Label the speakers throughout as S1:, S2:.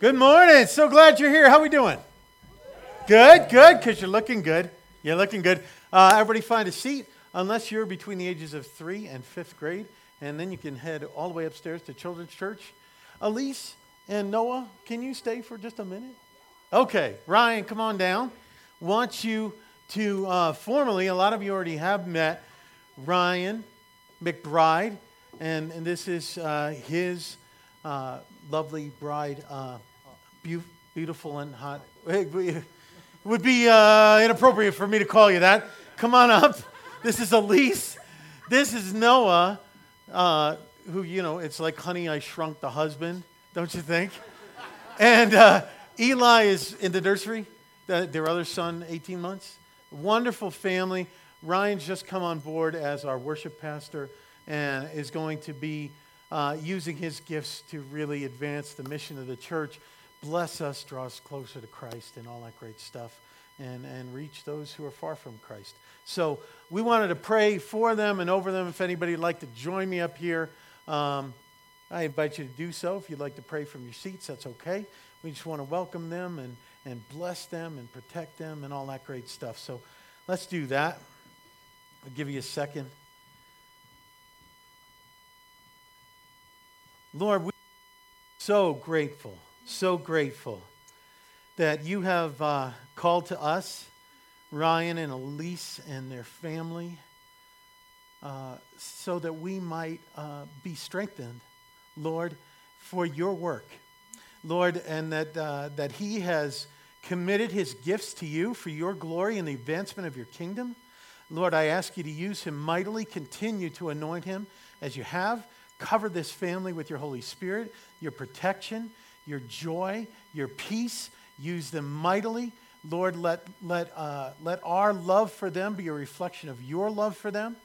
S1: Good morning. So glad you're here. How we doing? Good, good, because you're looking good. You're looking good. Uh, everybody find a seat, unless you're between the ages of three and fifth grade, and then you can head all the way upstairs to Children's Church. Elise and Noah, can you stay for just a minute? Okay, Ryan, come on down. Want you to uh, formally, a lot of you already have met Ryan McBride, and, and this is uh, his uh, lovely bride, uh, be- beautiful and hot. It would be uh, inappropriate for me to call you that. Come on up. This is Elise. This is Noah, uh, who, you know, it's like Honey, I Shrunk the Husband, don't you think? And uh, Eli is in the nursery, the, their other son, 18 months. Wonderful family. Ryan's just come on board as our worship pastor and is going to be uh, using his gifts to really advance the mission of the church. Bless us, draw us closer to Christ, and all that great stuff, and, and reach those who are far from Christ. So we wanted to pray for them and over them. If anybody would like to join me up here, um, I invite you to do so. If you'd like to pray from your seats, that's okay. We just want to welcome them and, and bless them and protect them and all that great stuff. So let's do that. I'll give you a second. Lord, we're so grateful, so grateful that you have uh, called to us, Ryan and Elise and their family, uh, so that we might uh, be strengthened, Lord, for your work. Lord, and that, uh, that he has committed his gifts to you for your glory and the advancement of your kingdom. Lord, I ask you to use him mightily, continue to anoint him as you have. Cover this family with your Holy Spirit, your protection, your joy, your peace. Use them mightily. Lord, let, let, uh, let our love for them be a reflection of your love for them.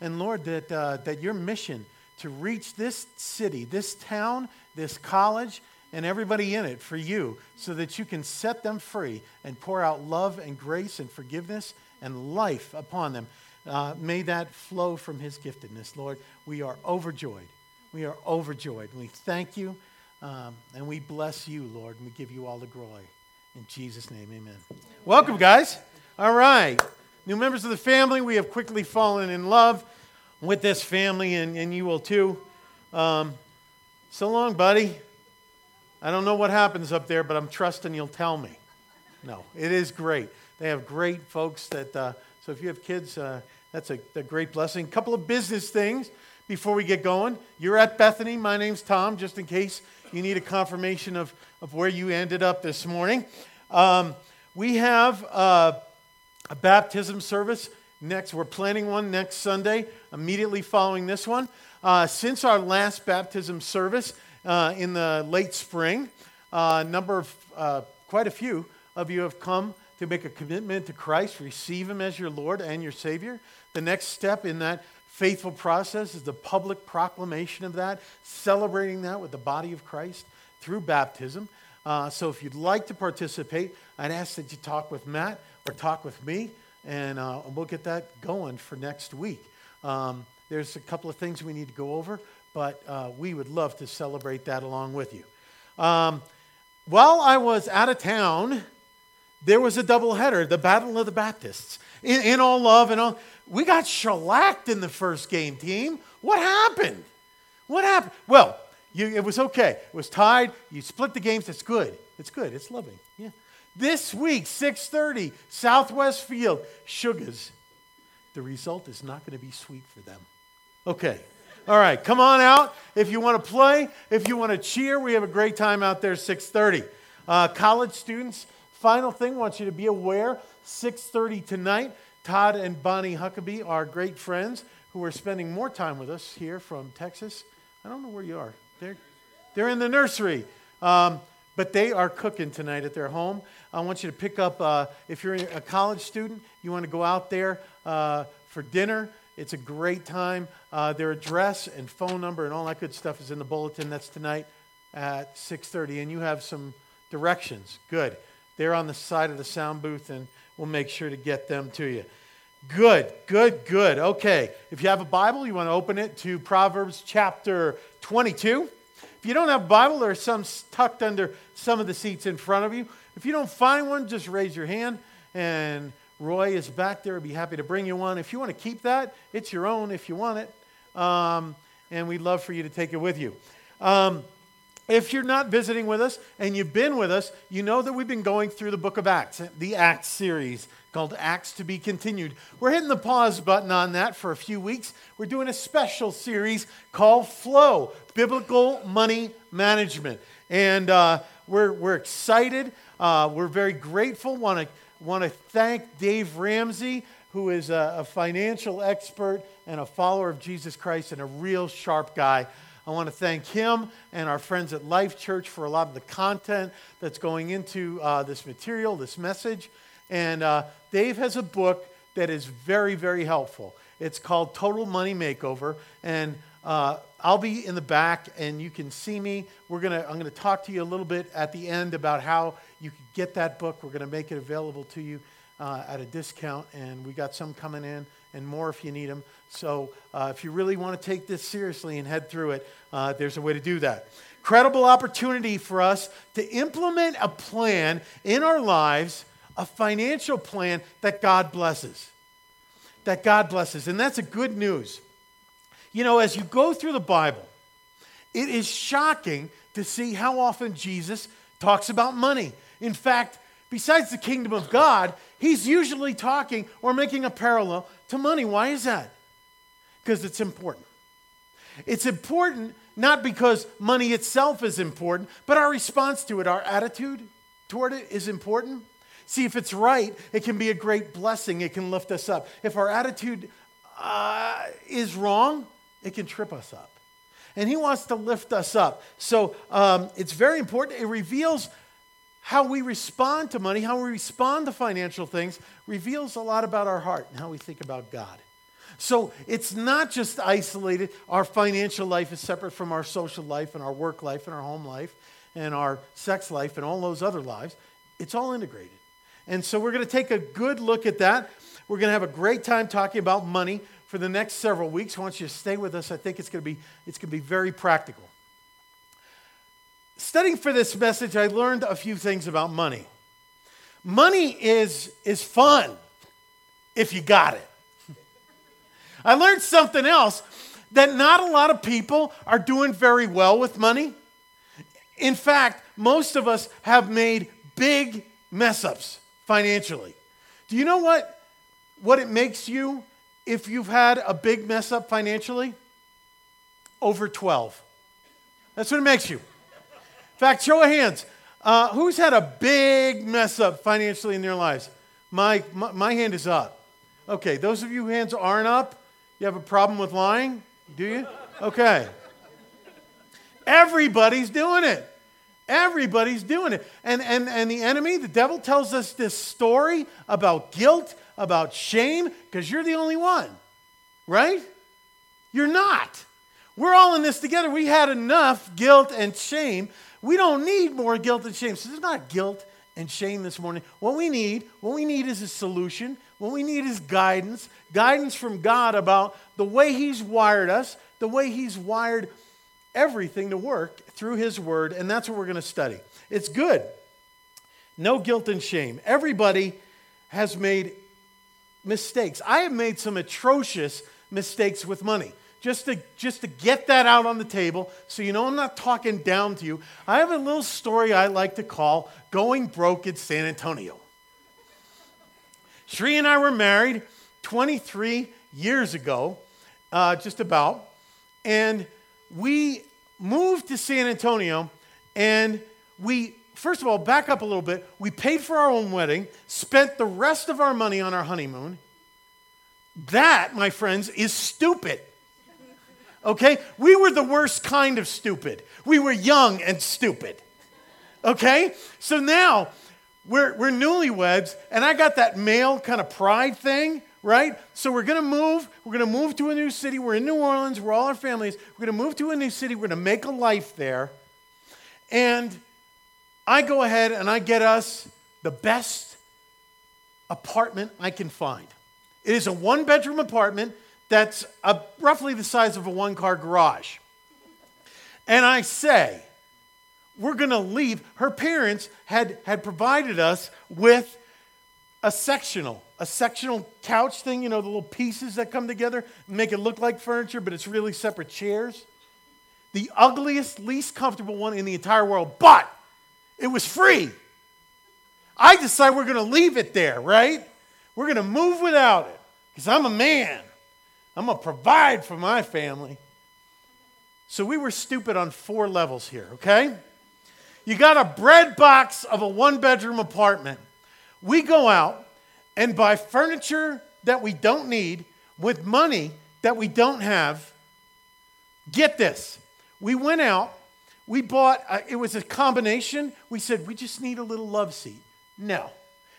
S1: And Lord, that, uh, that your mission to reach this city, this town, this college, and everybody in it for you, so that you can set them free and pour out love and grace and forgiveness and life upon them. Uh, may that flow from his giftedness, Lord. We are overjoyed. We are overjoyed. We thank you um, and we bless you, Lord, and we give you all the glory. In Jesus' name, amen. Welcome, guys. All right. New members of the family, we have quickly fallen in love with this family, and, and you will too. Um, so long, buddy. I don't know what happens up there, but I'm trusting you'll tell me. No, it is great. They have great folks that, uh, so if you have kids, uh, that's a, a great blessing. A couple of business things before we get going. You're at Bethany. My name's Tom, just in case you need a confirmation of, of where you ended up this morning. Um, we have uh, a baptism service next. We're planning one next Sunday, immediately following this one. Uh, since our last baptism service uh, in the late spring, a number of, uh, quite a few of you have come to make a commitment to Christ, receive Him as your Lord and your Savior. The next step in that faithful process is the public proclamation of that, celebrating that with the body of Christ through baptism. Uh, so if you'd like to participate, I'd ask that you talk with Matt or talk with me, and uh, we'll get that going for next week. Um, there's a couple of things we need to go over, but uh, we would love to celebrate that along with you. Um, while I was out of town, there was a double header, the Battle of the Baptists. In, in all love and all, we got shellacked in the first game, team. What happened? What happened? Well, you, it was okay. It was tied. You split the games. It's good. It's good. It's loving. Yeah. This week, 6:30, Southwest Field, Sugars. The result is not going to be sweet for them. Okay. All right, come on out if you want to play, if you want to cheer. We have a great time out there. 6:30. Uh, college students. Final thing, want you to be aware. 6:30 tonight. Todd and Bonnie Huckabee are great friends who are spending more time with us here from Texas. I don't know where you are. They're, they're in the nursery. Um, but they are cooking tonight at their home. I want you to pick up, uh, if you're a college student, you want to go out there uh, for dinner. It's a great time. Uh, their address and phone number and all that good stuff is in the bulletin. That's tonight at 6:30, and you have some directions. Good. They're on the side of the sound booth, and we'll make sure to get them to you. Good, good, good. Okay, if you have a Bible, you want to open it to Proverbs chapter 22. If you don't have a Bible, there are some tucked under some of the seats in front of you. If you don't find one, just raise your hand, and Roy is back there. I'd be happy to bring you one. If you want to keep that, it's your own if you want it. Um, and we'd love for you to take it with you. Um, if you're not visiting with us and you've been with us, you know that we've been going through the book of Acts, the Acts series called Acts to be Continued. We're hitting the pause button on that for a few weeks. We're doing a special series called Flow Biblical Money Management. And uh, we're, we're excited. Uh, we're very grateful. Want to want to thank Dave Ramsey, who is a, a financial expert and a follower of Jesus Christ and a real sharp guy. I want to thank him and our friends at Life Church for a lot of the content that's going into uh, this material, this message. And uh, Dave has a book that is very, very helpful. It's called Total Money Makeover. And uh, I'll be in the back and you can see me. We're gonna, I'm going to talk to you a little bit at the end about how you can get that book. We're going to make it available to you uh, at a discount. And we got some coming in and more if you need them. So uh, if you really want to take this seriously and head through it, uh, there's a way to do that. Credible opportunity for us to implement a plan in our lives a financial plan that God blesses. That God blesses. And that's a good news. You know, as you go through the Bible, it is shocking to see how often Jesus talks about money. In fact, besides the kingdom of God, he's usually talking or making a parallel to money. Why is that? Because it's important. It's important not because money itself is important, but our response to it, our attitude toward it is important. See, if it's right, it can be a great blessing. It can lift us up. If our attitude uh, is wrong, it can trip us up. And He wants to lift us up. So um, it's very important. It reveals how we respond to money, how we respond to financial things, reveals a lot about our heart and how we think about God. So it's not just isolated. Our financial life is separate from our social life and our work life and our home life and our sex life and all those other lives. It's all integrated. And so we're going to take a good look at that. We're going to have a great time talking about money for the next several weeks. I want you to stay with us. I think it's going to be, it's going to be very practical. Studying for this message, I learned a few things about money. Money is, is fun if you got it. I learned something else that not a lot of people are doing very well with money. In fact, most of us have made big mess ups financially. Do you know what, what it makes you if you've had a big mess up financially? Over 12. That's what it makes you. Fact, show of hands. Uh, who's had a big mess up financially in their lives? My, my, my hand is up. Okay, those of you whose hands aren't up, you have a problem with lying? Do you? Okay. Everybody's doing it. Everybody's doing it. And, and, and the enemy, the devil, tells us this story about guilt, about shame, because you're the only one, right? You're not. We're all in this together. We had enough guilt and shame. We don't need more guilt and shame. So there's not guilt and shame this morning. What we need, what we need is a solution. What we need is guidance, guidance from God about the way He's wired us, the way He's wired everything to work through His Word, and that's what we're going to study. It's good. No guilt and shame. Everybody has made mistakes. I have made some atrocious mistakes with money. Just to, just to get that out on the table so you know I'm not talking down to you, I have a little story I like to call Going Broke in San Antonio. Shree and I were married 23 years ago, uh, just about, and we moved to San Antonio and we, first of all, back up a little bit. We paid for our own wedding, spent the rest of our money on our honeymoon. That, my friends, is stupid. Okay? We were the worst kind of stupid. We were young and stupid. Okay? So now we're, we're newlyweds, and I got that male kind of pride thing right? So we're to move. We're to move to a new city. We're in New Orleans. We're all our families. We're to move to a new city. We're to make a life there. And I go ahead and I get us the best apartment I can find. It is a one bedroom apartment that's a, roughly the size of a one car garage. and I say, we're going to leave. Her parents had, had provided us with a sectional, a sectional couch thing, you know, the little pieces that come together make it look like furniture, but it's really separate chairs. The ugliest, least comfortable one in the entire world, but it was free. I decide we're going to leave it there, right? We're going to move without it because I'm a man. I'm going to provide for my family. So we were stupid on four levels here, okay? You got a bread box of a one bedroom apartment. We go out and buy furniture that we don't need with money that we don't have. Get this. We went out, we bought, uh, it was a combination. We said, we just need a little love seat. No.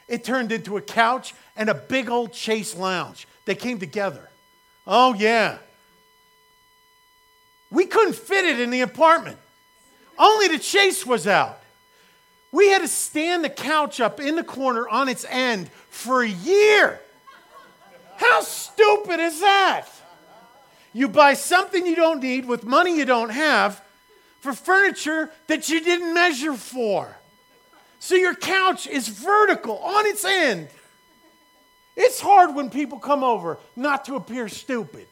S1: It turned into a couch and a big old chase lounge. They came together. Oh, yeah. We couldn't fit it in the apartment. Only the chase was out. We had to stand the couch up in the corner on its end for a year. How stupid is that? You buy something you don't need with money you don't have for furniture that you didn't measure for. So your couch is vertical on its end. It's hard when people come over not to appear stupid.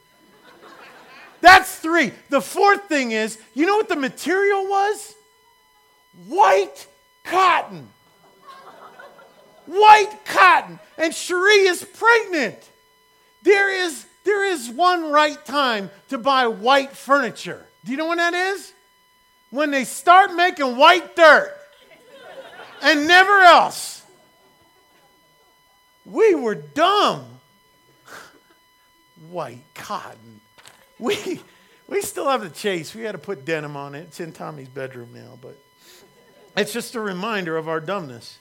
S1: That's three. The fourth thing is you know what the material was? White cotton. White cotton. And Cherie is pregnant. There is, there is one right time to buy white furniture. Do you know when that is? When they start making white dirt and never else. We were dumb. White cotton. We, we still have the chase. We had to put denim on it. It's in Tommy's bedroom now, but it's just a reminder of our dumbness.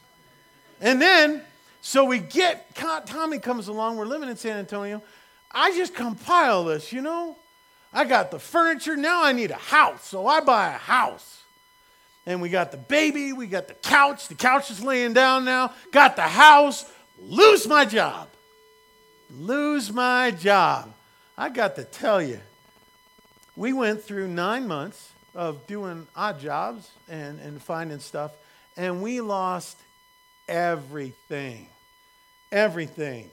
S1: And then, so we get, Tommy comes along. We're living in San Antonio. I just compile this, you know? I got the furniture. Now I need a house. So I buy a house and we got the baby, we got the couch. The couch is laying down now. Got the house. Lose my job. Lose my job. I got to tell you, we went through nine months of doing odd jobs and, and finding stuff, and we lost everything. Everything.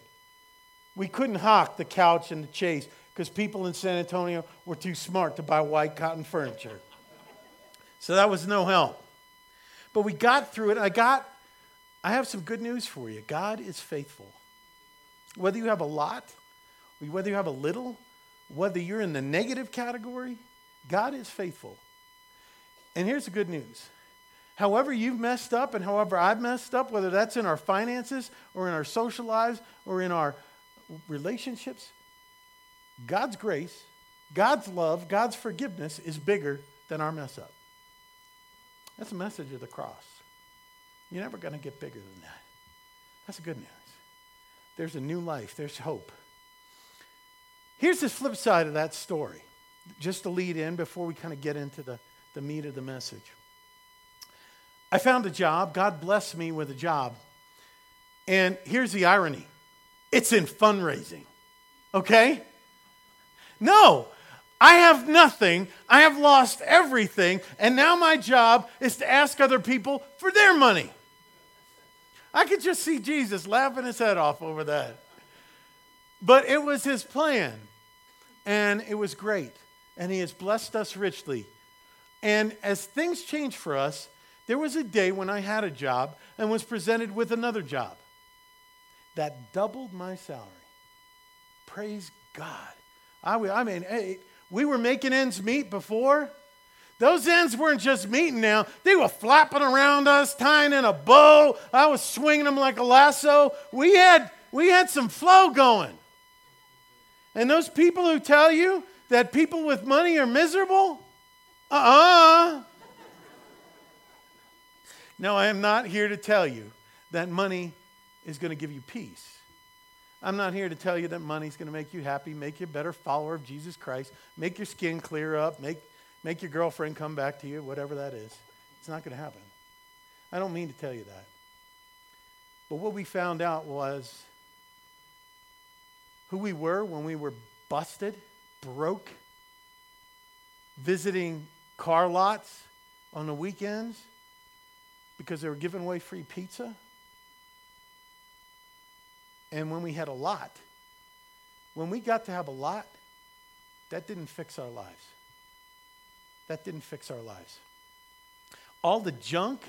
S1: We couldn't hawk the couch and the chase because people in San Antonio were too smart to buy white cotton furniture. So that was no help. But we got through it. I got, I have some good news for you. God is faithful. Whether you have a lot, whether you have a little, whether you're in the negative category, God is faithful. And here's the good news. However, you've messed up, and however I've messed up, whether that's in our finances or in our social lives or in our relationships, God's grace, God's love, God's forgiveness is bigger than our mess up. That's the message of the cross. You're never going to get bigger than that. That's the good news. There's a new life, there's hope. Here's the flip side of that story, just to lead in before we kind of get into the, the meat of the message. I found a job. God blessed me with a job. And here's the irony it's in fundraising. Okay? No, I have nothing. I have lost everything. And now my job is to ask other people for their money. I could just see Jesus laughing his head off over that. But it was his plan. And it was great. And he has blessed us richly. And as things changed for us, there was a day when I had a job and was presented with another job that doubled my salary. Praise God. I, I mean, we were making ends meet before. Those ends weren't just meeting now, they were flapping around us, tying in a bow. I was swinging them like a lasso. We had, we had some flow going. And those people who tell you that people with money are miserable, uh uh-uh. uh No, I am not here to tell you that money is going to give you peace. I'm not here to tell you that money's going to make you happy, make you a better follower of Jesus Christ, make your skin clear up, make, make your girlfriend come back to you, whatever that is. It's not going to happen. I don't mean to tell you that. But what we found out was who we were when we were busted, broke, visiting car lots on the weekends because they were giving away free pizza. And when we had a lot, when we got to have a lot, that didn't fix our lives. That didn't fix our lives. All the junk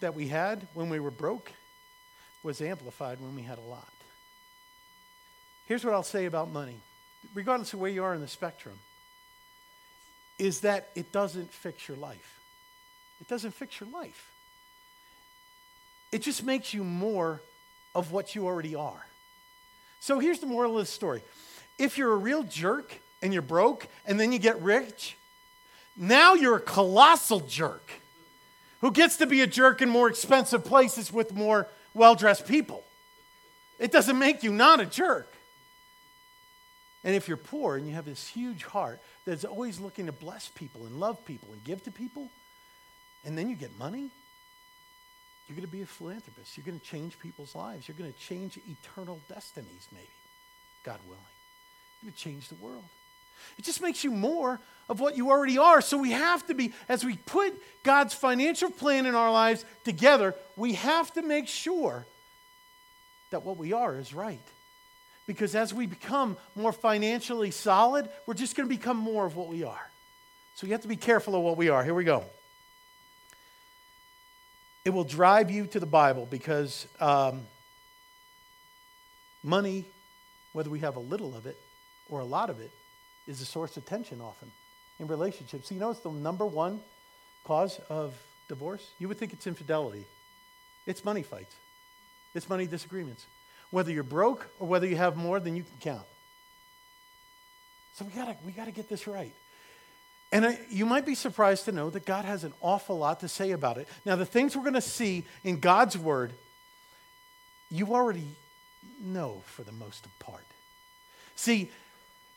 S1: that we had when we were broke was amplified when we had a lot. Here's what I'll say about money, regardless of where you are in the spectrum, is that it doesn't fix your life. It doesn't fix your life. It just makes you more of what you already are. So here's the moral of the story. If you're a real jerk and you're broke and then you get rich, now you're a colossal jerk who gets to be a jerk in more expensive places with more well dressed people. It doesn't make you not a jerk. And if you're poor and you have this huge heart that's always looking to bless people and love people and give to people, and then you get money, you're going to be a philanthropist. You're going to change people's lives. You're going to change eternal destinies, maybe, God willing. You're going to change the world. It just makes you more of what you already are. So we have to be, as we put God's financial plan in our lives together, we have to make sure that what we are is right. Because as we become more financially solid, we're just going to become more of what we are. So you have to be careful of what we are. Here we go. It will drive you to the Bible because um, money, whether we have a little of it or a lot of it, is a source of tension often in relationships. So you know it's the number one cause of divorce? You would think it's infidelity. It's money fights. It's money disagreements. Whether you're broke or whether you have more than you can count. So we gotta we gotta get this right. And I, you might be surprised to know that God has an awful lot to say about it. Now, the things we're going to see in God's Word, you already know for the most part. See,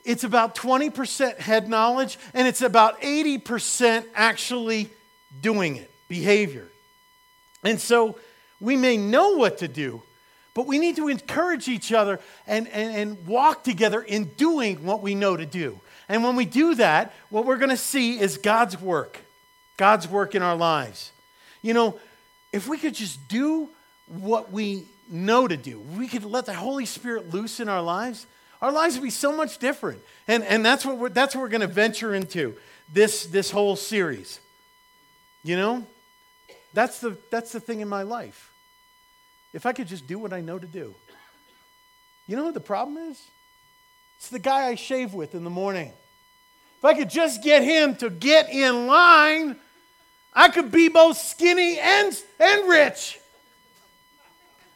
S1: it's about 20% head knowledge, and it's about 80% actually doing it, behavior. And so we may know what to do, but we need to encourage each other and, and, and walk together in doing what we know to do. And when we do that, what we're going to see is God's work, God's work in our lives. You know, if we could just do what we know to do, we could let the Holy Spirit loose in our lives, our lives would be so much different. And, and that's what we're, that's what we're going to venture into this, this whole series. You know, that's the, that's the thing in my life. If I could just do what I know to do. You know what the problem is? It's the guy I shave with in the morning. If I could just get him to get in line, I could be both skinny and, and rich.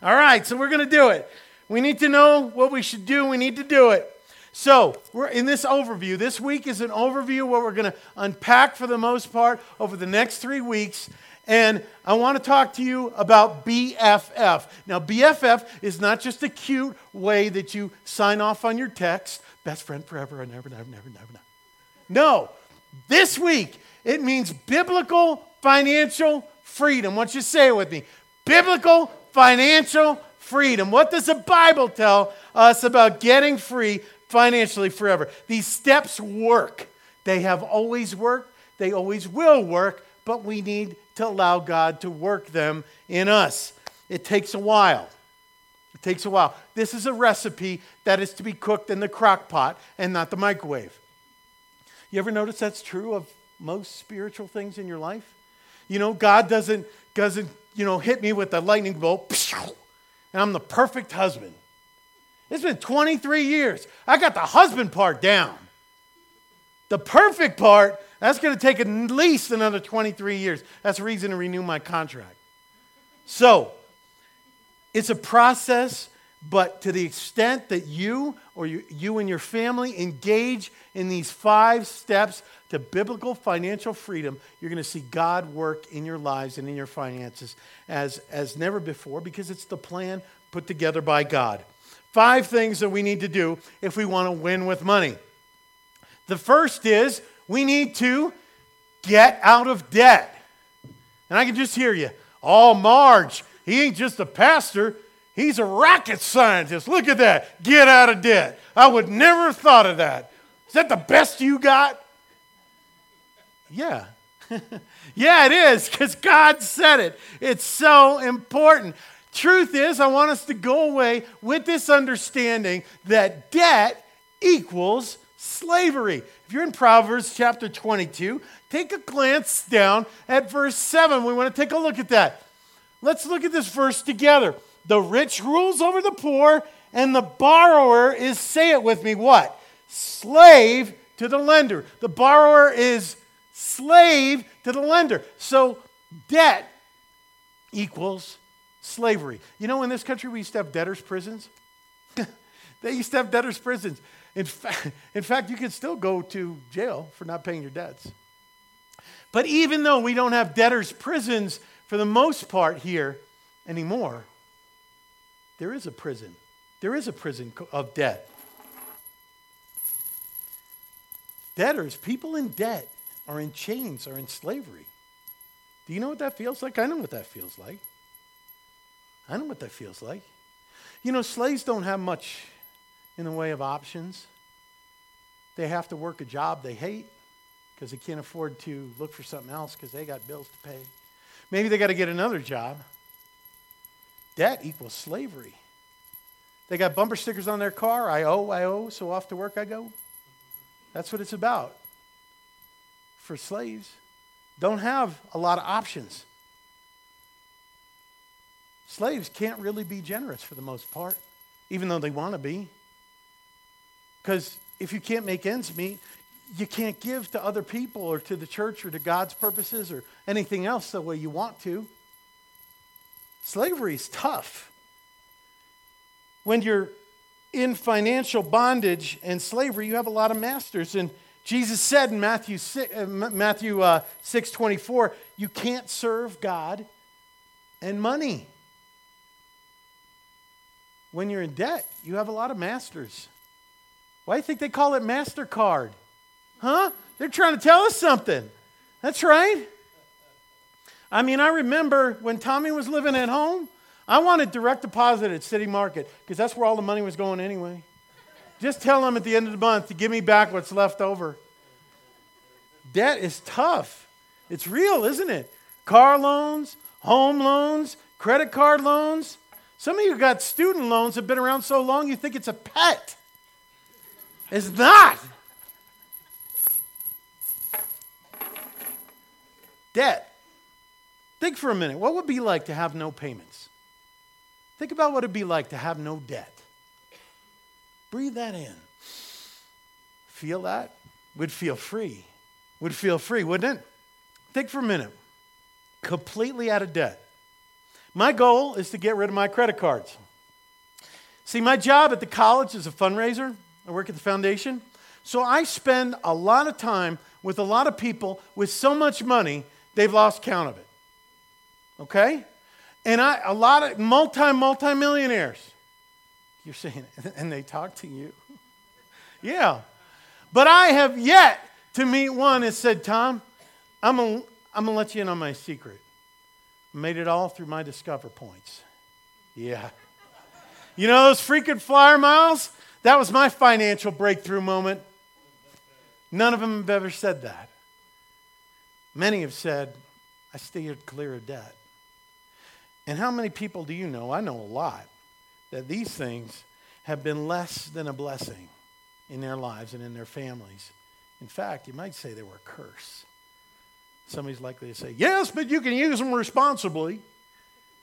S1: All right, so we're going to do it. We need to know what we should do. We need to do it. So, we're in this overview. This week is an overview what we're going to unpack for the most part over the next three weeks. And I want to talk to you about BFF. Now, BFF is not just a cute way that you sign off on your text best friend forever, and never, never, never, never, never. No, this week it means biblical financial freedom. Don't you say it with me? Biblical financial freedom. What does the Bible tell us about getting free financially forever? These steps work. They have always worked, they always will work, but we need to allow God to work them in us. It takes a while. It takes a while. This is a recipe that is to be cooked in the crock pot and not the microwave. You ever notice that's true of most spiritual things in your life? You know, God doesn't, doesn't you know, hit me with a lightning bolt and I'm the perfect husband. It's been 23 years. I got the husband part down. The perfect part, that's going to take at least another 23 years. That's a reason to renew my contract. So, it's a process, but to the extent that you or you, you and your family engage in these five steps to biblical financial freedom, you're going to see God work in your lives and in your finances as, as never before because it's the plan put together by God. Five things that we need to do if we want to win with money. The first is we need to get out of debt. And I can just hear you. Oh, Marge, he ain't just a pastor, he's a rocket scientist. Look at that. Get out of debt. I would never have thought of that. Is that the best you got? Yeah, yeah, it is, because God said it. It's so important. Truth is, I want us to go away with this understanding that debt equals slavery. If you're in Proverbs chapter 22, take a glance down at verse 7. We want to take a look at that. Let's look at this verse together. The rich rules over the poor, and the borrower is, say it with me, what? Slave to the lender. The borrower is slave to the lender. So debt equals slavery. You know, in this country, we used to have debtors' prisons. they used to have debtors' prisons. In, fa- in fact, you could still go to jail for not paying your debts. But even though we don't have debtors' prisons for the most part here anymore, there is a prison. There is a prison of debt. Debtors, people in debt, are in chains, are in slavery. Do you know what that feels like? I know what that feels like. I know what that feels like. You know, slaves don't have much in the way of options. They have to work a job they hate because they can't afford to look for something else because they got bills to pay. Maybe they got to get another job. Debt equals slavery. They got bumper stickers on their car. I owe, I owe, so off to work I go. That's what it's about. For slaves, don't have a lot of options. Slaves can't really be generous for the most part, even though they want to be. Because if you can't make ends meet, you can't give to other people or to the church or to God's purposes or anything else the way you want to. Slavery is tough. When you're in financial bondage and slavery, you have a lot of masters. And Jesus said in Matthew 6, uh, Matthew, uh, 6 24, you can't serve God and money. When you're in debt, you have a lot of masters. Why do you think they call it MasterCard? Huh? They're trying to tell us something. That's right. I mean, I remember when Tommy was living at home, I wanted direct deposit at City Market because that's where all the money was going anyway. Just tell them at the end of the month to give me back what's left over. Debt is tough. It's real, isn't it? Car loans, home loans, credit card loans. Some of you got student loans that have been around so long you think it's a pet. It's not. Debt. Think for a minute. What would it be like to have no payments? Think about what it'd be like to have no debt. Breathe that in. Feel that? We'd feel free. Would feel free, wouldn't it? Think for a minute. Completely out of debt. My goal is to get rid of my credit cards. See, my job at the college is a fundraiser. I work at the foundation. So I spend a lot of time with a lot of people with so much money, they've lost count of it. Okay? And I, a lot of multi, multi millionaires. You're saying, and they talk to you. yeah. But I have yet to meet one that said, Tom, I'm going to I'm to let you in on my secret. Made it all through my Discover points. Yeah. You know those freaking flyer miles? That was my financial breakthrough moment. None of them have ever said that. Many have said, I steered clear of debt. And how many people do you know? I know a lot that these things have been less than a blessing in their lives and in their families. In fact, you might say they were a curse. Somebody's likely to say, Yes, but you can use them responsibly.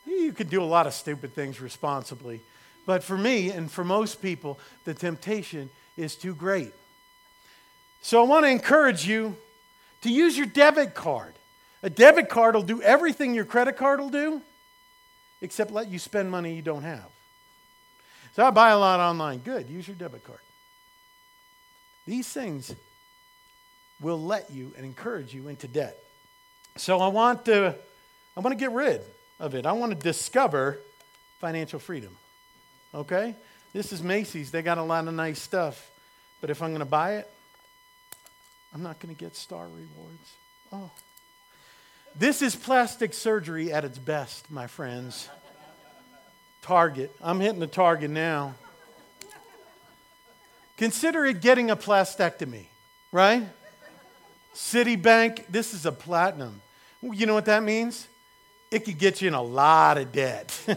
S1: You can do a lot of stupid things responsibly. But for me and for most people, the temptation is too great. So I want to encourage you to use your debit card. A debit card will do everything your credit card will do except let you spend money you don't have. So I buy a lot online. Good, use your debit card. These things will let you and encourage you into debt. So I want to I want to get rid of it. I want to discover financial freedom. Okay? This is Macy's. They got a lot of nice stuff. But if I'm going to buy it, I'm not going to get star rewards. Oh. This is plastic surgery at its best, my friends. Target. I'm hitting the target now. Consider it getting a plastectomy, right? Citibank, this is a platinum. You know what that means? It could get you in a lot of debt.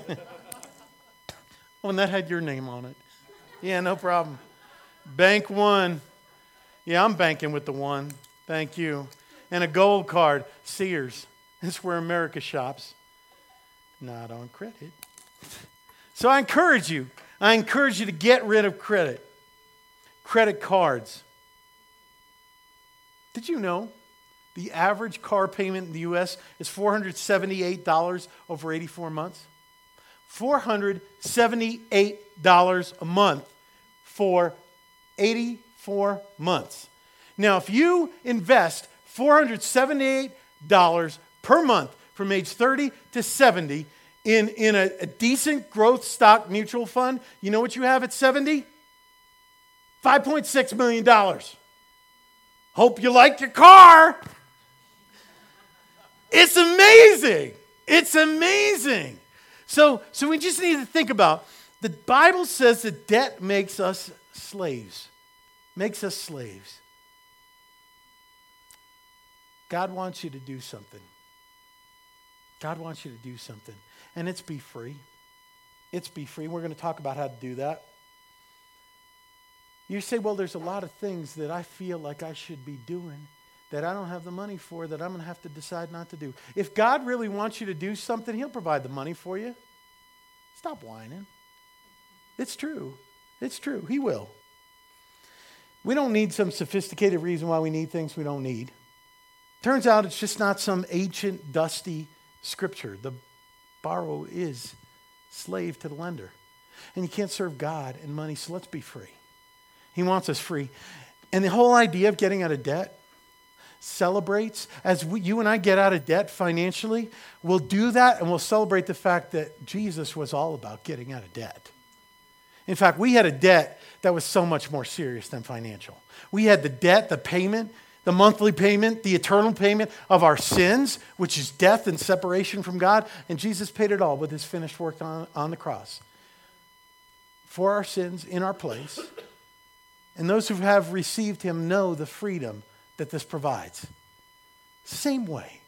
S1: oh, and that had your name on it. Yeah, no problem. Bank one. Yeah, I'm banking with the one. Thank you. And a gold card, Sears. That's where America shops. Not on credit. So I encourage you, I encourage you to get rid of credit. Credit cards. Did you know the average car payment in the US is $478 over 84 months? $478 a month for 84 months. Now, if you invest $478 per month from age 30 to 70 in, in a, a decent growth stock mutual fund, you know what you have at 70? $5.6 million. Hope you like your car. It's amazing. It's amazing. So, so we just need to think about the Bible says that debt makes us slaves, makes us slaves. God wants you to do something. God wants you to do something. And it's be free. It's be free. We're going to talk about how to do that. You say, well, there's a lot of things that I feel like I should be doing that I don't have the money for that I'm going to have to decide not to do. If God really wants you to do something, He'll provide the money for you. Stop whining. It's true. It's true. He will. We don't need some sophisticated reason why we need things we don't need. Turns out it's just not some ancient, dusty scripture. The borrower is slave to the lender. And you can't serve God and money, so let's be free. He wants us free. And the whole idea of getting out of debt celebrates as we, you and I get out of debt financially, we'll do that and we'll celebrate the fact that Jesus was all about getting out of debt. In fact, we had a debt that was so much more serious than financial. We had the debt, the payment, the monthly payment, the eternal payment of our sins, which is death and separation from God. And Jesus paid it all with his finished work on, on the cross for our sins in our place and those who have received him know the freedom that this provides. Same way,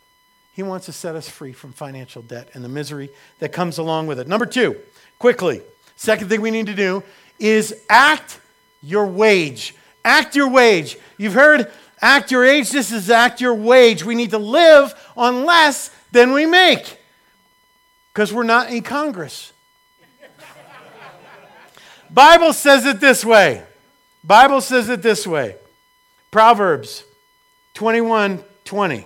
S1: he wants to set us free from financial debt and the misery that comes along with it. Number two, quickly, second thing we need to do is act your wage. Act your wage. You've heard act your age. This is act your wage. We need to live on less than we make because we're not in Congress. Bible says it this way Bible says it this way Proverbs 21 20.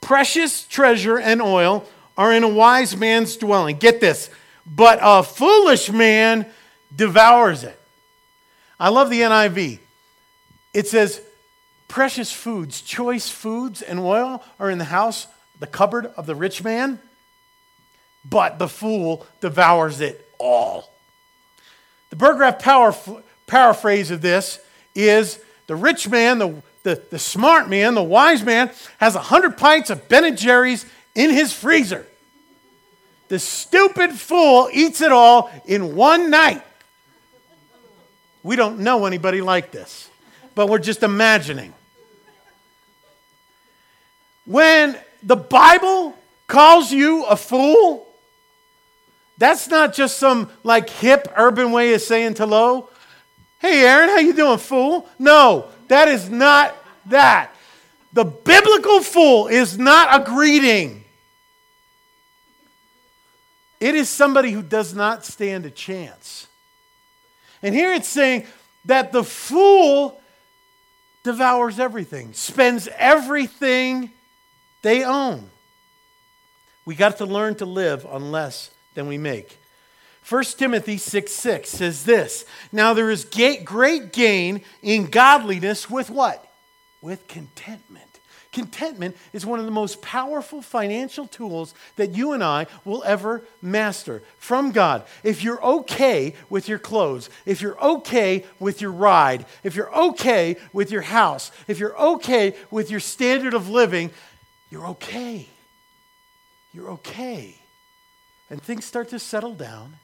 S1: Precious treasure and oil are in a wise man's dwelling. Get this. But a foolish man devours it. I love the NIV. It says, precious foods, choice foods and oil are in the house, the cupboard of the rich man, but the fool devours it all. The Burggraff power paraphrase of this is the rich man, the, the, the smart man, the wise man, has 100 pints of Ben & Jerry's in his freezer. The stupid fool eats it all in one night. We don't know anybody like this, but we're just imagining. When the Bible calls you a fool, that's not just some like hip urban way of saying hello. Hey, Aaron, how you doing, fool? No, that is not that. The biblical fool is not a greeting. It is somebody who does not stand a chance. And here it's saying that the fool devours everything, spends everything they own. We got to learn to live on less than we make. 1 Timothy 6 6 says this Now there is great gain in godliness with what? With contentment. Contentment is one of the most powerful financial tools that you and I will ever master from God. If you're okay with your clothes, if you're okay with your ride, if you're okay with your house, if you're okay with your standard of living, you're okay. You're okay. And things start to settle down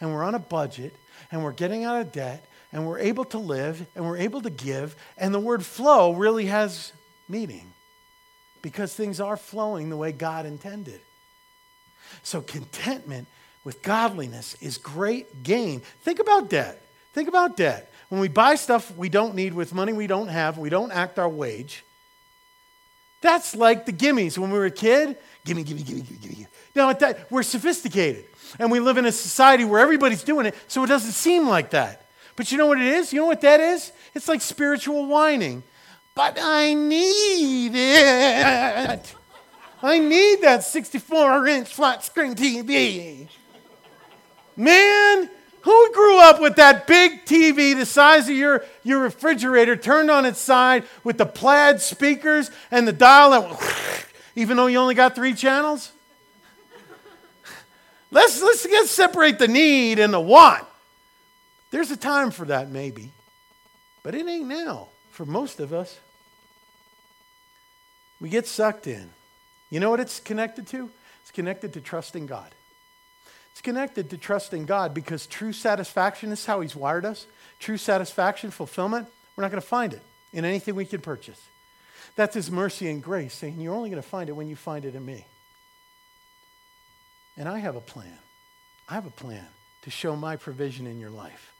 S1: and we're on a budget and we're getting out of debt and we're able to live and we're able to give and the word flow really has meaning because things are flowing the way God intended. So, contentment with godliness is great gain. Think about debt. Think about debt. When we buy stuff we don't need with money we don't have, we don't act our wage. That's like the gimmies when we were a kid. Gimme, gimme, gimme, gimme, gimme. Now, that, we're sophisticated and we live in a society where everybody's doing it, so it doesn't seem like that. But you know what it is? You know what that is? It's like spiritual whining. But I need it. I need that 64 inch flat screen TV. Man, who grew up with that big TV the size of your, your refrigerator turned on its side with the plaid speakers and the dial that, even though you only got three channels? Let's, let's get, separate the need and the want. There's a time for that, maybe, but it ain't now for most of us. We get sucked in. You know what it's connected to? It's connected to trusting God. It's connected to trusting God because true satisfaction is how He's wired us. True satisfaction, fulfillment, we're not going to find it in anything we can purchase. That's His mercy and grace, saying, You're only going to find it when you find it in me. And I have a plan. I have a plan to show my provision in your life.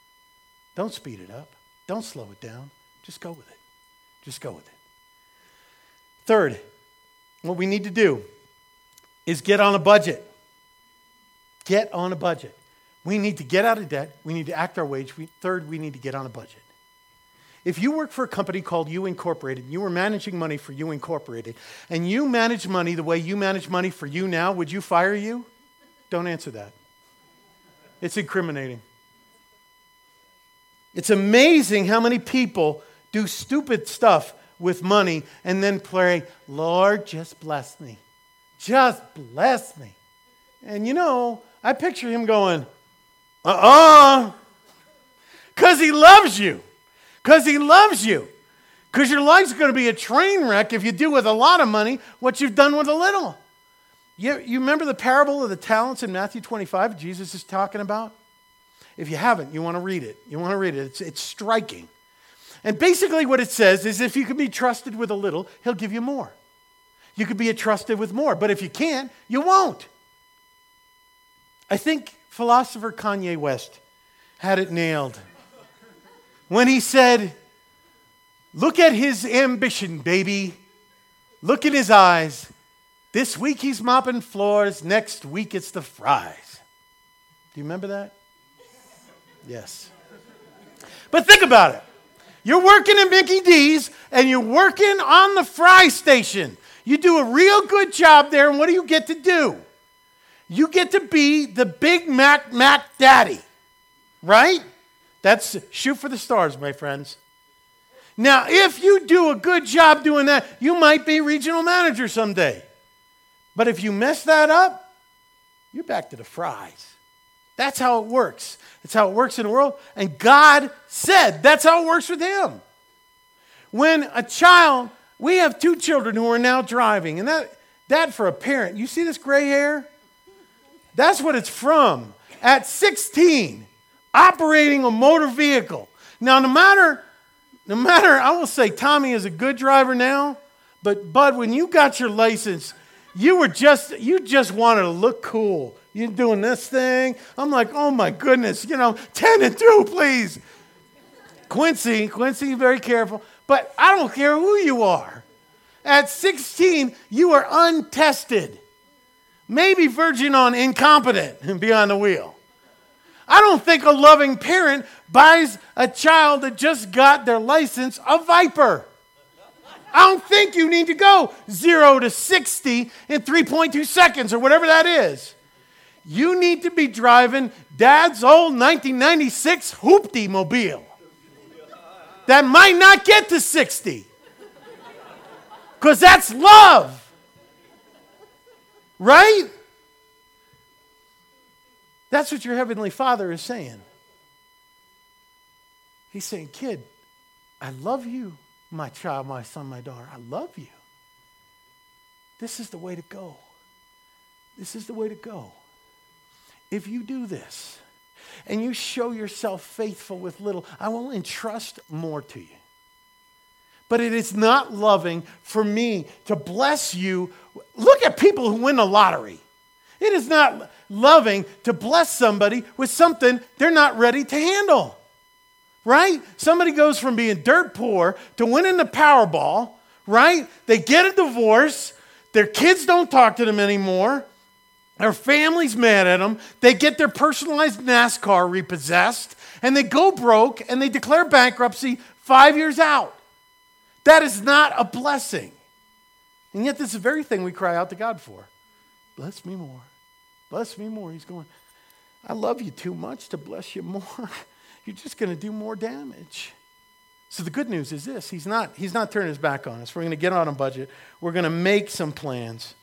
S1: Don't speed it up, don't slow it down. Just go with it. Just go with it. Third, what we need to do is get on a budget. Get on a budget. We need to get out of debt. We need to act our wage. We, third, we need to get on a budget. If you work for a company called You Incorporated, you were managing money for You Incorporated, and you manage money the way you manage money for you now, would you fire you? Don't answer that. It's incriminating. It's amazing how many people do stupid stuff with money and then pray, Lord, just bless me. Just bless me. And you know, I picture him going, uh uh-uh. uh. Because he loves you. Because he loves you. Because your life's going to be a train wreck if you do with a lot of money what you've done with a little. You, you remember the parable of the talents in Matthew 25 Jesus is talking about? If you haven't, you want to read it. You want to read it. It's, it's striking. And basically, what it says is if you can be trusted with a little, he'll give you more. You could be trusted with more. But if you can't, you won't. I think philosopher Kanye West had it nailed when he said, Look at his ambition, baby. Look in his eyes. This week he's mopping floors, next week it's the fries. Do you remember that? Yes. But think about it. You're working at Mickey D's and you're working on the fry station. You do a real good job there, and what do you get to do? You get to be the Big Mac Mac Daddy, right? That's shoot for the stars, my friends. Now, if you do a good job doing that, you might be regional manager someday. But if you mess that up, you're back to the fries. That's how it works. It's how it works in the world. And God said that's how it works with Him. When a child, we have two children who are now driving, and that, that for a parent, you see this gray hair? That's what it's from. At 16, operating a motor vehicle. Now, no matter, no matter, I will say Tommy is a good driver now, but Bud, when you got your license, you were just, you just wanted to look cool. You're doing this thing. I'm like, oh my goodness, you know, 10 and 2, please. Quincy, Quincy, very careful. But I don't care who you are. At 16, you are untested. Maybe verging on incompetent and be on the wheel. I don't think a loving parent buys a child that just got their license a Viper. I don't think you need to go 0 to 60 in 3.2 seconds or whatever that is. You need to be driving dad's old 1996 Hoopty mobile that might not get to 60 because that's love. Right? That's what your Heavenly Father is saying. He's saying, Kid, I love you my child, my son, my daughter. I love you. This is the way to go. This is the way to go. If you do this and you show yourself faithful with little, I will entrust more to you. But it is not loving for me to bless you. Look at people who win the lottery. It is not loving to bless somebody with something they're not ready to handle. Right? Somebody goes from being dirt poor to winning the Powerball, right? They get a divorce, their kids don't talk to them anymore, their family's mad at them, they get their personalized NASCAR repossessed, and they go broke and they declare bankruptcy five years out. That is not a blessing. And yet, this is the very thing we cry out to God for. Bless me more. Bless me more. He's going, I love you too much to bless you more. You're just going to do more damage. So the good news is this he's not, he's not turning his back on us. We're going to get on a budget. We're going to make some plans.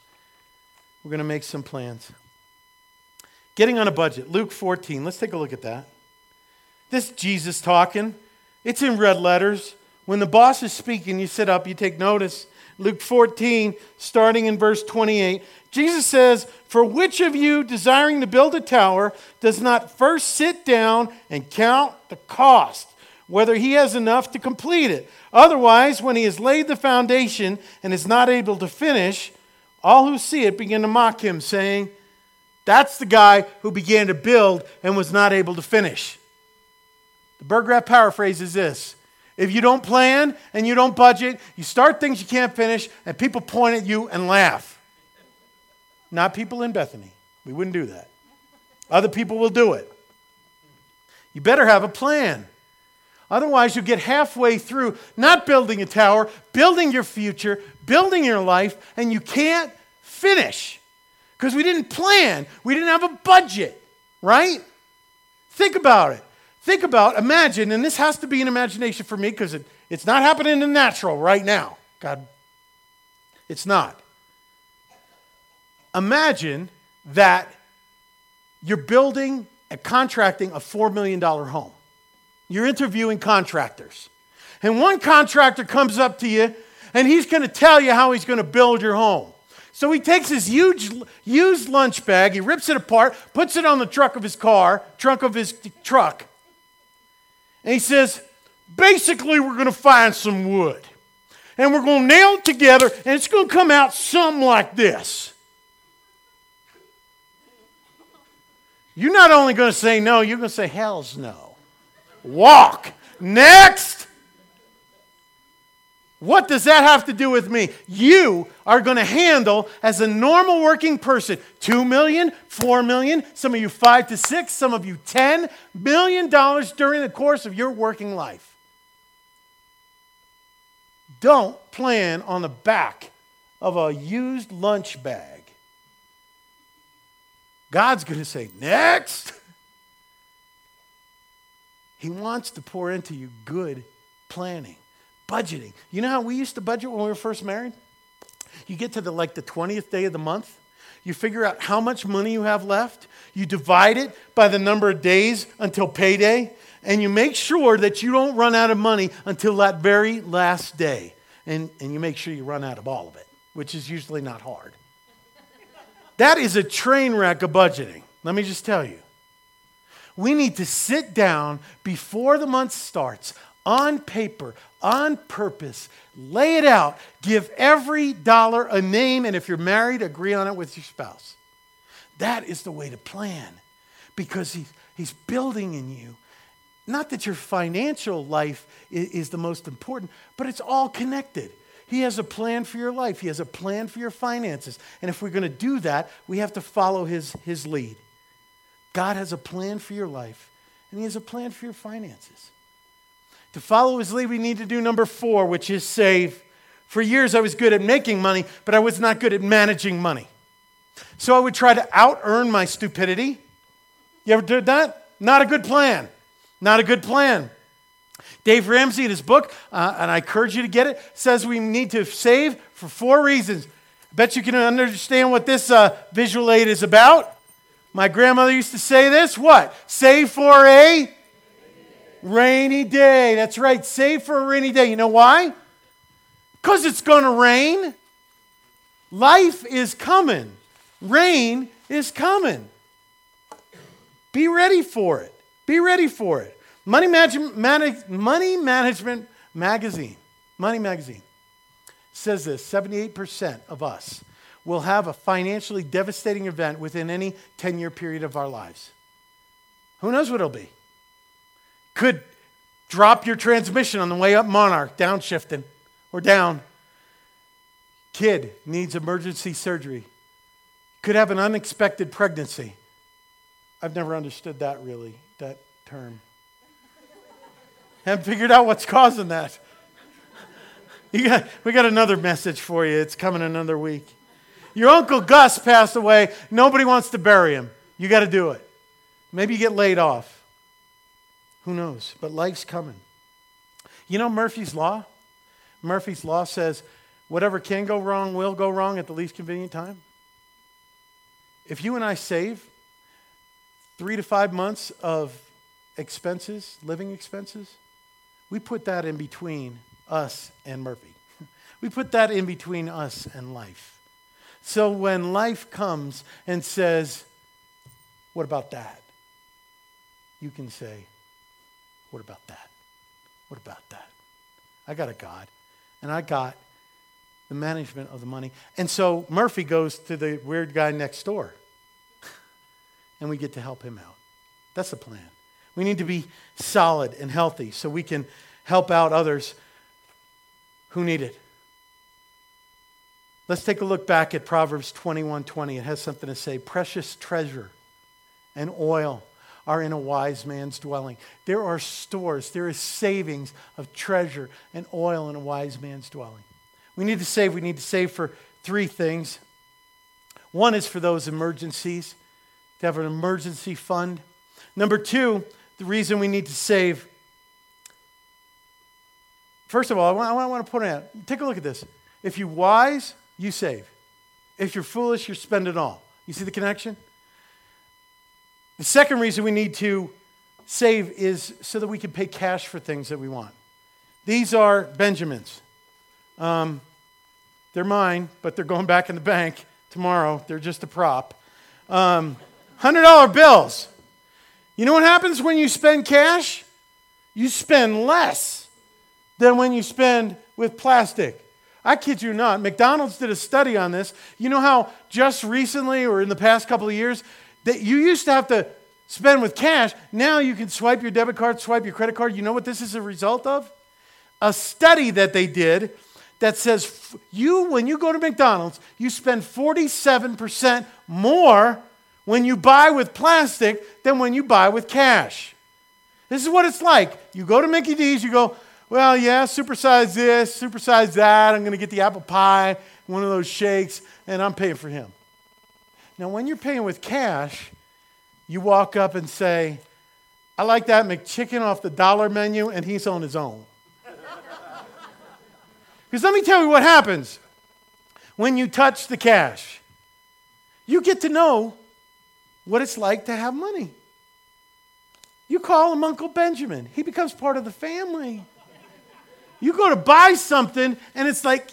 S1: We're going to make some plans. Getting on a budget. Luke 14. Let's take a look at that. This Jesus talking. It's in red letters. When the boss is speaking, you sit up, you take notice. Luke 14, starting in verse 28, Jesus says, For which of you, desiring to build a tower, does not first sit down and count the cost, whether he has enough to complete it? Otherwise, when he has laid the foundation and is not able to finish, all who see it begin to mock him, saying, That's the guy who began to build and was not able to finish. The Burgraff paraphrase is this if you don't plan and you don't budget, you start things you can't finish, and people point at you and laugh. Not people in Bethany. We wouldn't do that. Other people will do it. You better have a plan. Otherwise, you get halfway through not building a tower, building your future, building your life, and you can't finish because we didn't plan. We didn't have a budget, right? Think about it. Think about, imagine, and this has to be an imagination for me because it, it's not happening in the natural right now. God, it's not. Imagine that you're building and contracting a $4 million home. You're interviewing contractors. And one contractor comes up to you and he's going to tell you how he's going to build your home. So he takes his huge used lunch bag, he rips it apart, puts it on the truck of his car, trunk of his truck, and he says, basically, we're going to find some wood. And we're going to nail it together, and it's going to come out something like this. You're not only going to say no, you're going to say, hell's no. Walk. Next. What does that have to do with me? You are going to handle as a normal working person 2 million, 4 million, some of you 5 to 6, some of you 10 million dollars during the course of your working life. Don't plan on the back of a used lunch bag. God's going to say, "Next." He wants to pour into you good planning budgeting. You know how we used to budget when we were first married? You get to the like the 20th day of the month, you figure out how much money you have left, you divide it by the number of days until payday, and you make sure that you don't run out of money until that very last day. And, and you make sure you run out of all of it, which is usually not hard. That is a train wreck of budgeting. Let me just tell you. We need to sit down before the month starts on paper, on purpose. Lay it out. Give every dollar a name, and if you're married, agree on it with your spouse. That is the way to plan because he's, he's building in you. Not that your financial life is, is the most important, but it's all connected. He has a plan for your life, He has a plan for your finances. And if we're going to do that, we have to follow His, his lead. God has a plan for your life, and He has a plan for your finances. To follow his lead, we need to do number four, which is save. For years, I was good at making money, but I was not good at managing money. So I would try to out earn my stupidity. You ever did that? Not a good plan. Not a good plan. Dave Ramsey, in his book, uh, and I encourage you to get it, says we need to save for four reasons. I bet you can understand what this uh, visual aid is about. My grandmother used to say this what? Save for a Rainy day. That's right. Save for a rainy day. You know why? Because it's going to rain. Life is coming. Rain is coming. Be ready for it. Be ready for it. Money, Manage- Money Management Magazine Money Magazine says this 78% of us will have a financially devastating event within any 10 year period of our lives. Who knows what it'll be? Could drop your transmission on the way up Monarch, downshifting or down. Kid needs emergency surgery. Could have an unexpected pregnancy. I've never understood that really, that term. Haven't figured out what's causing that. Got, we got another message for you. It's coming another week. Your Uncle Gus passed away. Nobody wants to bury him. You got to do it. Maybe you get laid off. Who knows? But life's coming. You know Murphy's Law? Murphy's Law says whatever can go wrong will go wrong at the least convenient time. If you and I save three to five months of expenses, living expenses, we put that in between us and Murphy. We put that in between us and life. So when life comes and says, What about that? You can say, What about that? What about that? I got a God, and I got the management of the money. And so Murphy goes to the weird guy next door, and we get to help him out. That's the plan. We need to be solid and healthy so we can help out others who need it. Let's take a look back at Proverbs 21:20. 20. It has something to say. Precious treasure and oil are in a wise man's dwelling. There are stores, there is savings of treasure and oil in a wise man's dwelling. We need to save. We need to save for three things. One is for those emergencies, to have an emergency fund. Number two, the reason we need to save. First of all, I want, I want to point out take a look at this. If you're wise, you save. If you're foolish, you spend it all. You see the connection? The second reason we need to save is so that we can pay cash for things that we want. These are Benjamins. Um, they're mine, but they're going back in the bank tomorrow. They're just a prop. Um, $100 bills. You know what happens when you spend cash? You spend less than when you spend with plastic. I kid you not. McDonald's did a study on this. You know how just recently or in the past couple of years, that you used to have to spend with cash. Now you can swipe your debit card, swipe your credit card. You know what this is a result of? A study that they did that says you, when you go to McDonald's, you spend 47% more when you buy with plastic than when you buy with cash. This is what it's like. You go to Mickey D's, you go, well, yeah, supersize this, supersize that. I'm going to get the apple pie, one of those shakes, and I'm paying for him. Now, when you're paying with cash, you walk up and say, I like that McChicken off the dollar menu, and he's on his own. Because let me tell you what happens when you touch the cash. You get to know what it's like to have money. You call him Uncle Benjamin, he becomes part of the family. You go to buy something, and it's like,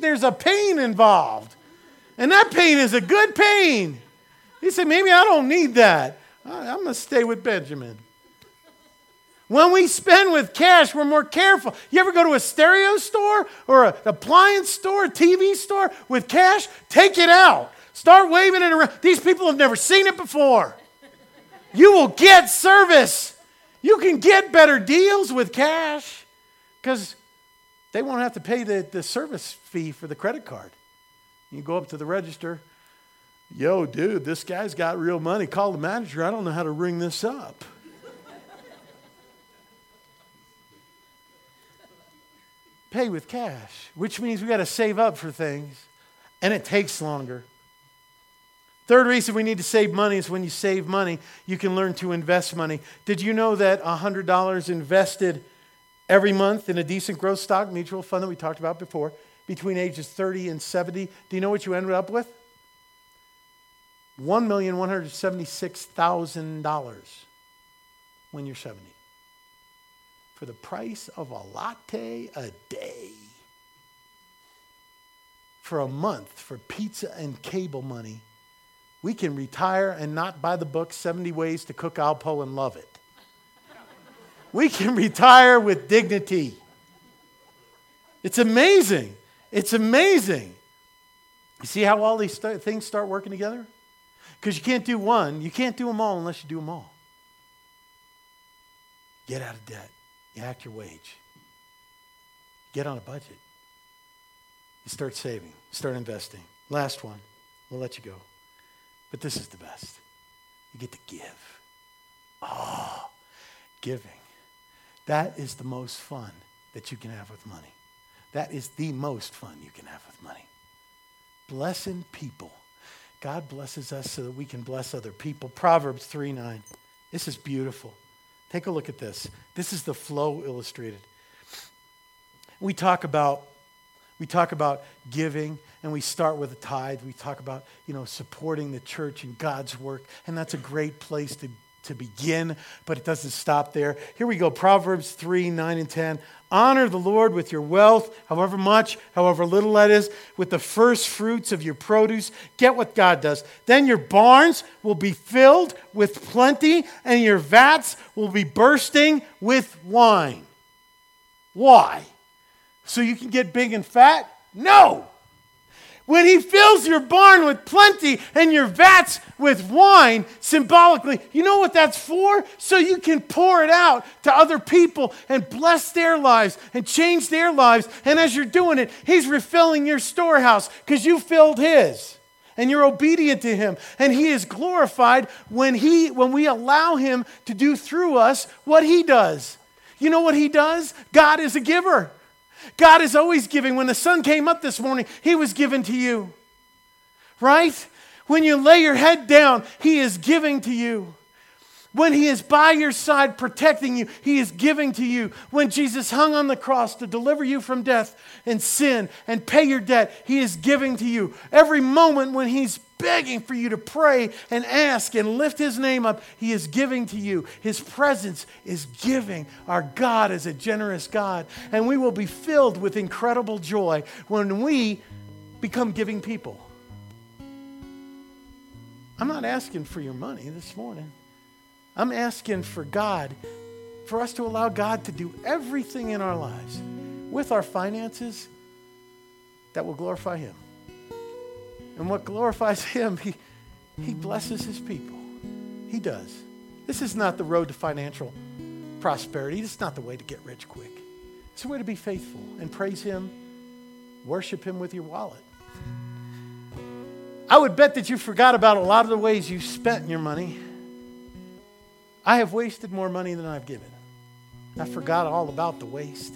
S1: there's a pain involved. And that pain is a good pain. He said, maybe I don't need that. I'm going to stay with Benjamin. When we spend with cash, we're more careful. You ever go to a stereo store or an appliance store, a TV store with cash? Take it out. Start waving it around. These people have never seen it before. You will get service. You can get better deals with cash because they won't have to pay the, the service fee for the credit card. You go up to the register, yo, dude, this guy's got real money. Call the manager. I don't know how to ring this up. Pay with cash, which means we got to save up for things, and it takes longer. Third reason we need to save money is when you save money, you can learn to invest money. Did you know that $100 invested every month in a decent growth stock mutual fund that we talked about before between ages 30 and 70, do you know what you ended up with? $1,176,000 when you're 70. For the price of a latte a day. For a month, for pizza and cable money, we can retire and not buy the book 70 Ways to Cook Alpo and Love It. We can retire with dignity. It's amazing. It's amazing. You see how all these st- things start working together? Because you can't do one, you can't do them all unless you do them all. Get out of debt, you act your wage, get on a budget, you start saving, start investing. Last one, we'll let you go. But this is the best. You get to give. Oh, giving. That is the most fun that you can have with money. That is the most fun you can have with money. Blessing people. God blesses us so that we can bless other people. Proverbs 3 9. This is beautiful. Take a look at this. This is the flow illustrated. We talk about we talk about giving and we start with a tithe. We talk about, you know, supporting the church and God's work, and that's a great place to, to begin, but it doesn't stop there. Here we go Proverbs 3 9 and 10. Honor the Lord with your wealth, however much, however little that is, with the first fruits of your produce. Get what God does. Then your barns will be filled with plenty, and your vats will be bursting with wine. Why? So you can get big and fat? No! When he fills your barn with plenty and your vats with wine, symbolically, you know what that's for? So you can pour it out to other people and bless their lives and change their lives. And as you're doing it, he's refilling your storehouse because you filled his. And you're obedient to him. And he is glorified when he when we allow him to do through us what he does. You know what he does? God is a giver God is always giving. When the sun came up this morning, He was given to you. Right? When you lay your head down, He is giving to you. When He is by your side protecting you, He is giving to you. When Jesus hung on the cross to deliver you from death and sin and pay your debt, He is giving to you. Every moment when He's begging for you to pray and ask and lift his name up. He is giving to you. His presence is giving. Our God is a generous God. And we will be filled with incredible joy when we become giving people. I'm not asking for your money this morning. I'm asking for God, for us to allow God to do everything in our lives with our finances that will glorify Him. And what glorifies Him, He, he blesses His people. He does. This is not the road to financial prosperity. Is not the way to get rich quick. It's the way to be faithful and praise Him, worship Him with your wallet. I would bet that you forgot about a lot of the ways you spent your money. I have wasted more money than I've given. I forgot all about the waste.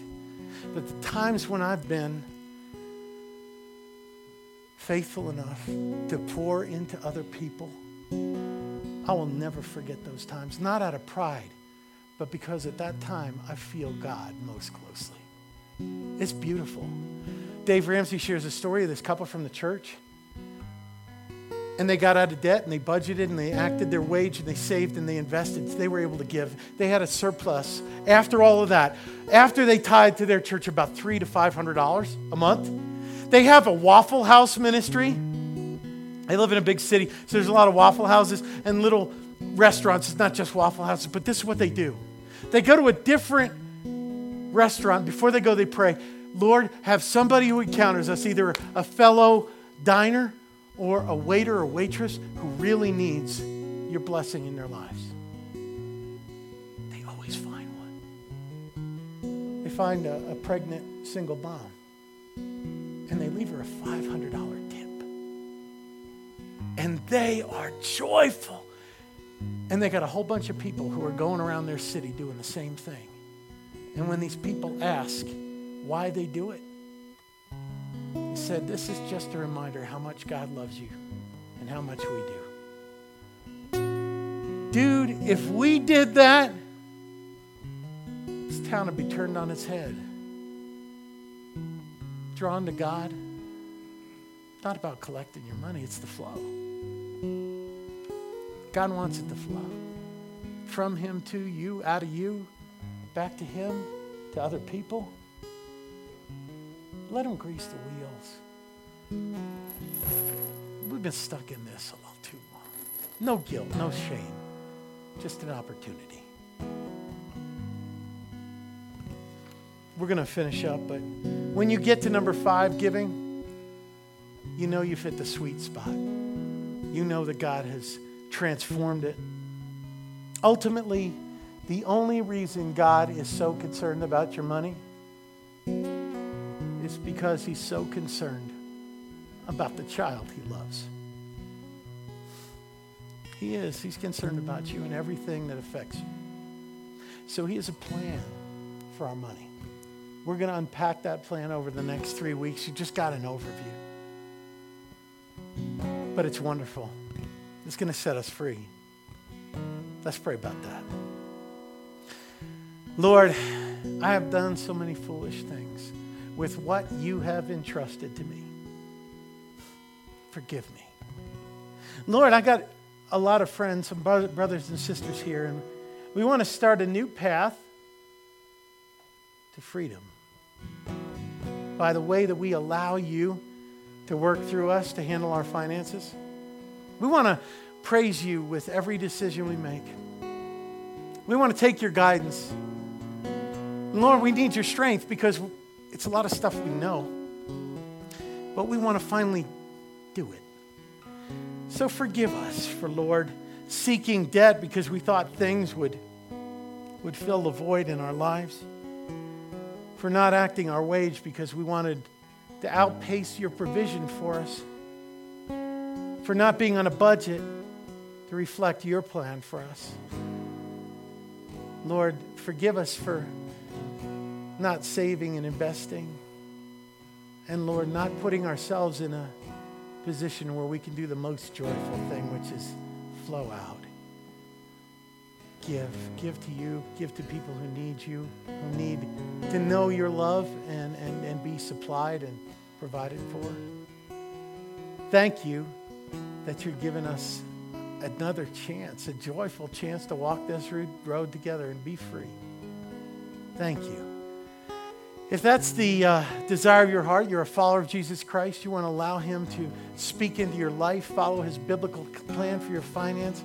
S1: But the times when I've been faithful enough to pour into other people, I will never forget those times. Not out of pride, but because at that time I feel God most closely. It's beautiful. Dave Ramsey shares a story of this couple from the church. And they got out of debt and they budgeted and they acted their wage and they saved and they invested. They were able to give. They had a surplus after all of that. After they tied to their church about three to five hundred dollars a month they have a Waffle House ministry. They live in a big city, so there's a lot of Waffle Houses and little restaurants. It's not just Waffle Houses, but this is what they do. They go to a different restaurant. Before they go, they pray, Lord, have somebody who encounters us, either a fellow diner or a waiter or waitress who really needs your blessing in their lives. They always find one. They find a, a pregnant single mom and they leave her a $500 tip. And they are joyful. And they got a whole bunch of people who are going around their city doing the same thing. And when these people ask why they do it, he said, This is just a reminder how much God loves you and how much we do. Dude, if we did that, this town would be turned on its head drawn to God, not about collecting your money, it's the flow. God wants it to flow from Him to you, out of you, back to Him, to other people. Let Him grease the wheels. We've been stuck in this a little too long. No guilt, no shame, just an opportunity. We're going to finish up, but When you get to number five, giving, you know you've hit the sweet spot. You know that God has transformed it. Ultimately, the only reason God is so concerned about your money is because he's so concerned about the child he loves. He is. He's concerned about you and everything that affects you. So he has a plan for our money. We're going to unpack that plan over the next three weeks. You just got an overview. But it's wonderful. It's going to set us free. Let's pray about that. Lord, I have done so many foolish things with what you have entrusted to me. Forgive me. Lord, I got a lot of friends, some brothers and sisters here, and we want to start a new path to freedom by the way that we allow you to work through us to handle our finances. We want to praise you with every decision we make. We want to take your guidance. Lord, we need your strength because it's a lot of stuff we know, but we want to finally do it. So forgive us for, Lord, seeking debt because we thought things would, would fill the void in our lives, for not acting our wage because we wanted to outpace your provision for us, for not being on a budget to reflect your plan for us. Lord, forgive us for not saving and investing. And Lord, not putting ourselves in a position where we can do the most joyful thing, which is flow out. Give. Give to you. Give to people who need you, who need to know your love and, and, and be supplied and provided for. Thank you that you're giving us another chance, a joyful chance to walk this road together and be free. Thank you. If that's the uh, desire of your heart, you're a follower of Jesus Christ, you want to allow Him to speak into your life, follow His biblical plan for your finances.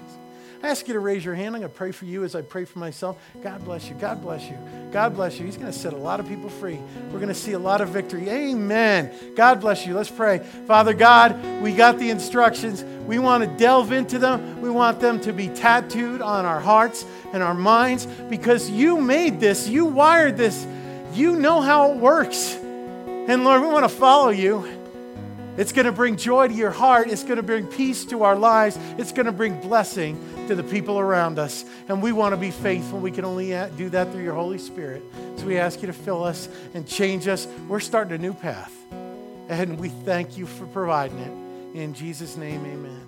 S1: I ask you to raise your hand. I'm going to pray for you as I pray for myself. God bless you. God bless you. God bless you. He's going to set a lot of people free. We're going to see a lot of victory. Amen. God bless you. Let's pray. Father God, we got the instructions. We want to delve into them. We want them to be tattooed on our hearts and our minds because you made this, you wired this you know how it works. And Lord, we want to follow you. It's going to bring joy to your heart. It's going to bring peace to our lives. It's going to bring blessing to the people around us. And we want to be faithful. We can only uh, do that through your Holy Spirit. So we ask you to fill us and change us. We're starting a new path. And we thank you for providing it. In Jesus' name, amen.